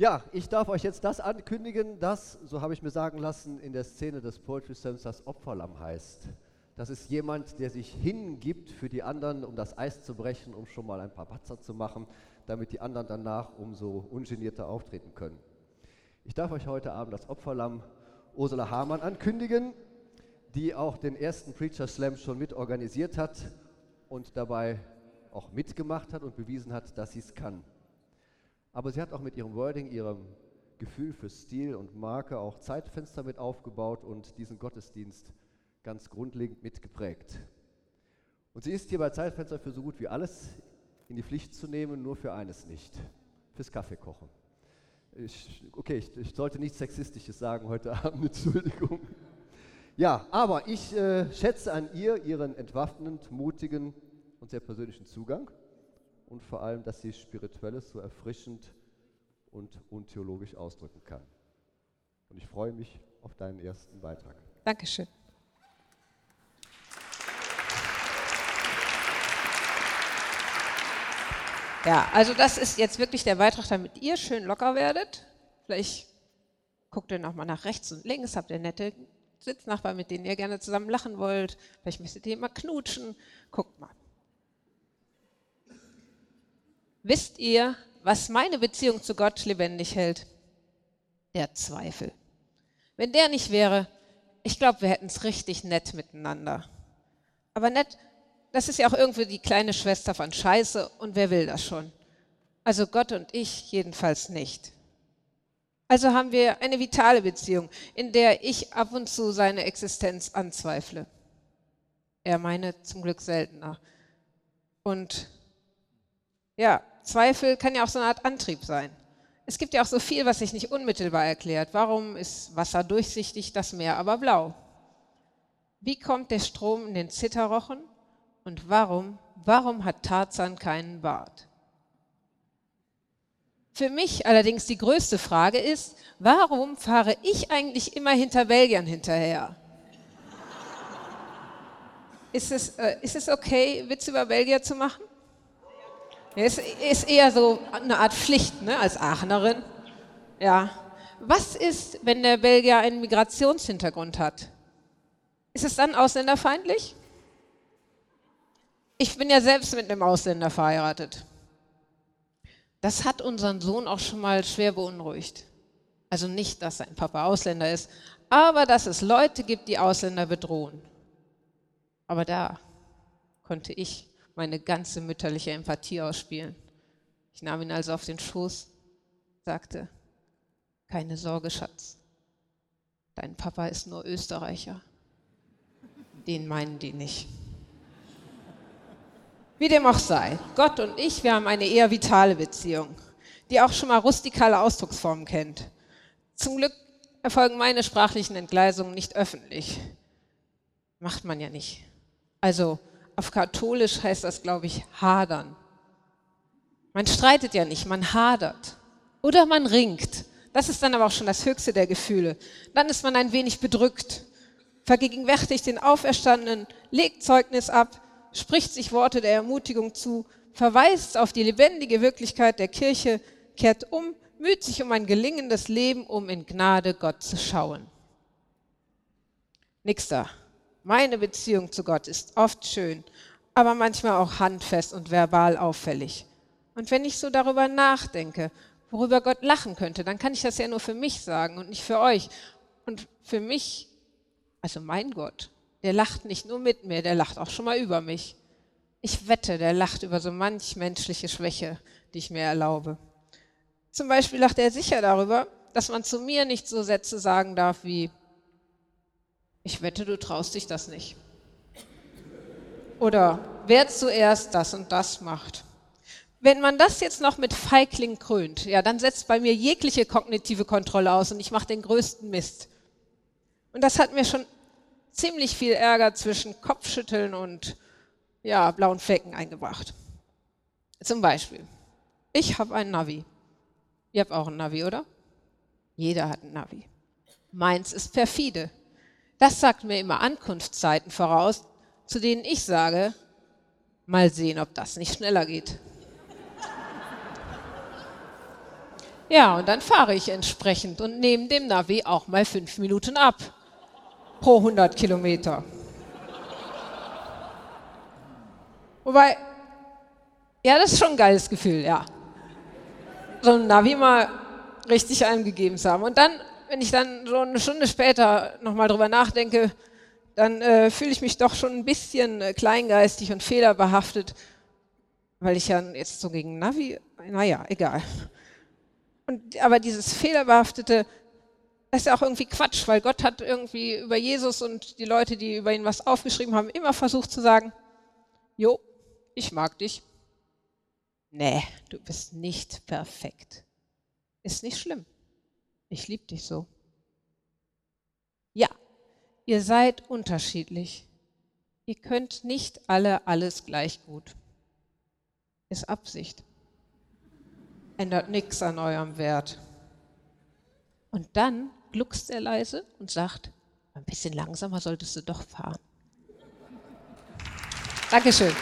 Ja, ich darf euch jetzt das ankündigen, das, so habe ich mir sagen lassen, in der Szene des Poetry Slams das Opferlamm heißt. Das ist jemand, der sich hingibt für die anderen, um das Eis zu brechen, um schon mal ein paar Patzer zu machen, damit die anderen danach umso ungenierter auftreten können. Ich darf euch heute Abend das Opferlamm Ursula Hamann ankündigen, die auch den ersten Preacher Slam schon mit organisiert hat und dabei auch mitgemacht hat und bewiesen hat, dass sie es kann. Aber sie hat auch mit ihrem Wording, ihrem Gefühl für Stil und Marke auch Zeitfenster mit aufgebaut und diesen Gottesdienst ganz grundlegend mitgeprägt. Und sie ist hier bei Zeitfenster für so gut wie alles in die Pflicht zu nehmen, nur für eines nicht, fürs Kaffeekochen. Ich, okay, ich, ich, sollte nichts Sexistisches sagen heute Abend, Entschuldigung. Ja, aber ich äh, schätze an ihr ihren entwaffnend, mutigen und sehr persönlichen Zugang und vor allem, dass sie Spirituelles so erfrischend und untheologisch ausdrücken kann. Und ich freue mich auf deinen ersten Beitrag. Dankeschön. Ja, also das ist jetzt wirklich der Beitrag, damit ihr schön locker werdet. Vielleicht guckt ihr nochmal nach rechts und links, habt ihr nette Sitznachbarn, mit denen ihr gerne zusammen lachen wollt. Vielleicht müsstet ihr mal knutschen. Guckt mal. Wisst ihr, was meine Beziehung zu Gott lebendig hält? Der Zweifel. Wenn der nicht wäre, ich glaube, wir hätten es richtig nett miteinander. Aber nett das ist ja auch irgendwie die kleine Schwester von Scheiße und wer will das schon? Also Gott und ich jedenfalls nicht. Also haben wir eine vitale Beziehung, in der ich ab und zu seine Existenz anzweifle. Er meine zum Glück seltener. Und ja, Zweifel kann ja auch so eine Art Antrieb sein. Es gibt ja auch so viel, was sich nicht unmittelbar erklärt. Warum ist Wasser durchsichtig, das Meer aber blau? Wie kommt der Strom in den Zitterrochen? Und warum, warum hat Tarzan keinen Bart? Für mich allerdings die größte Frage ist, warum fahre ich eigentlich immer hinter Belgiern hinterher? Ist es, äh, ist es okay, Witze über Belgier zu machen? Es ist eher so eine Art Pflicht ne, als Aachenerin. Ja. Was ist, wenn der Belgier einen Migrationshintergrund hat? Ist es dann ausländerfeindlich? Ich bin ja selbst mit einem Ausländer verheiratet. Das hat unseren Sohn auch schon mal schwer beunruhigt. Also nicht, dass sein Papa Ausländer ist, aber dass es Leute gibt, die Ausländer bedrohen. Aber da konnte ich meine ganze mütterliche Empathie ausspielen. Ich nahm ihn also auf den Schoß, sagte, keine Sorge, Schatz, dein Papa ist nur Österreicher. Den meinen die nicht. Wie dem auch sei, Gott und ich, wir haben eine eher vitale Beziehung, die auch schon mal rustikale Ausdrucksformen kennt. Zum Glück erfolgen meine sprachlichen Entgleisungen nicht öffentlich. Macht man ja nicht. Also auf katholisch heißt das, glaube ich, hadern. Man streitet ja nicht, man hadert. Oder man ringt. Das ist dann aber auch schon das höchste der Gefühle. Dann ist man ein wenig bedrückt, vergegenwärtigt den Auferstandenen, legt Zeugnis ab, spricht sich Worte der Ermutigung zu, verweist auf die lebendige Wirklichkeit der Kirche, kehrt um, müht sich um ein gelingendes Leben, um in Gnade Gott zu schauen. Nächster. Meine Beziehung zu Gott ist oft schön, aber manchmal auch handfest und verbal auffällig. Und wenn ich so darüber nachdenke, worüber Gott lachen könnte, dann kann ich das ja nur für mich sagen und nicht für euch. Und für mich, also mein Gott, der lacht nicht nur mit mir, der lacht auch schon mal über mich. Ich wette, der lacht über so manch menschliche Schwäche, die ich mir erlaube. Zum Beispiel lacht er sicher darüber, dass man zu mir nicht so Sätze sagen darf wie, ich wette, du traust dich das nicht. Oder wer zuerst das und das macht. Wenn man das jetzt noch mit Feigling krönt, ja, dann setzt bei mir jegliche kognitive Kontrolle aus und ich mache den größten Mist. Und das hat mir schon ziemlich viel Ärger zwischen Kopfschütteln und ja, blauen Flecken eingebracht. Zum Beispiel, ich habe ein Navi. Ihr habt auch ein Navi, oder? Jeder hat ein Navi. Meins ist perfide. Das sagt mir immer Ankunftszeiten voraus, zu denen ich sage, mal sehen, ob das nicht schneller geht. Ja, und dann fahre ich entsprechend und nehme dem Navi auch mal fünf Minuten ab pro 100 Kilometer. Wobei, ja, das ist schon ein geiles Gefühl, ja. So ein Navi mal richtig eingegeben zu haben. Und dann, wenn ich dann so eine Stunde später nochmal drüber nachdenke, dann äh, fühle ich mich doch schon ein bisschen äh, kleingeistig und fehlerbehaftet, weil ich ja jetzt so gegen Navi, naja, egal. Und, aber dieses fehlerbehaftete, das ist ja auch irgendwie Quatsch, weil Gott hat irgendwie über Jesus und die Leute, die über ihn was aufgeschrieben haben, immer versucht zu sagen, jo, ich mag dich. Nee, du bist nicht perfekt. Ist nicht schlimm. Ich liebe dich so. Ja, ihr seid unterschiedlich. Ihr könnt nicht alle alles gleich gut. Ist Absicht. Ändert nichts an eurem Wert. Und dann gluckst er leise und sagt, ein bisschen langsamer solltest du doch fahren. Dankeschön.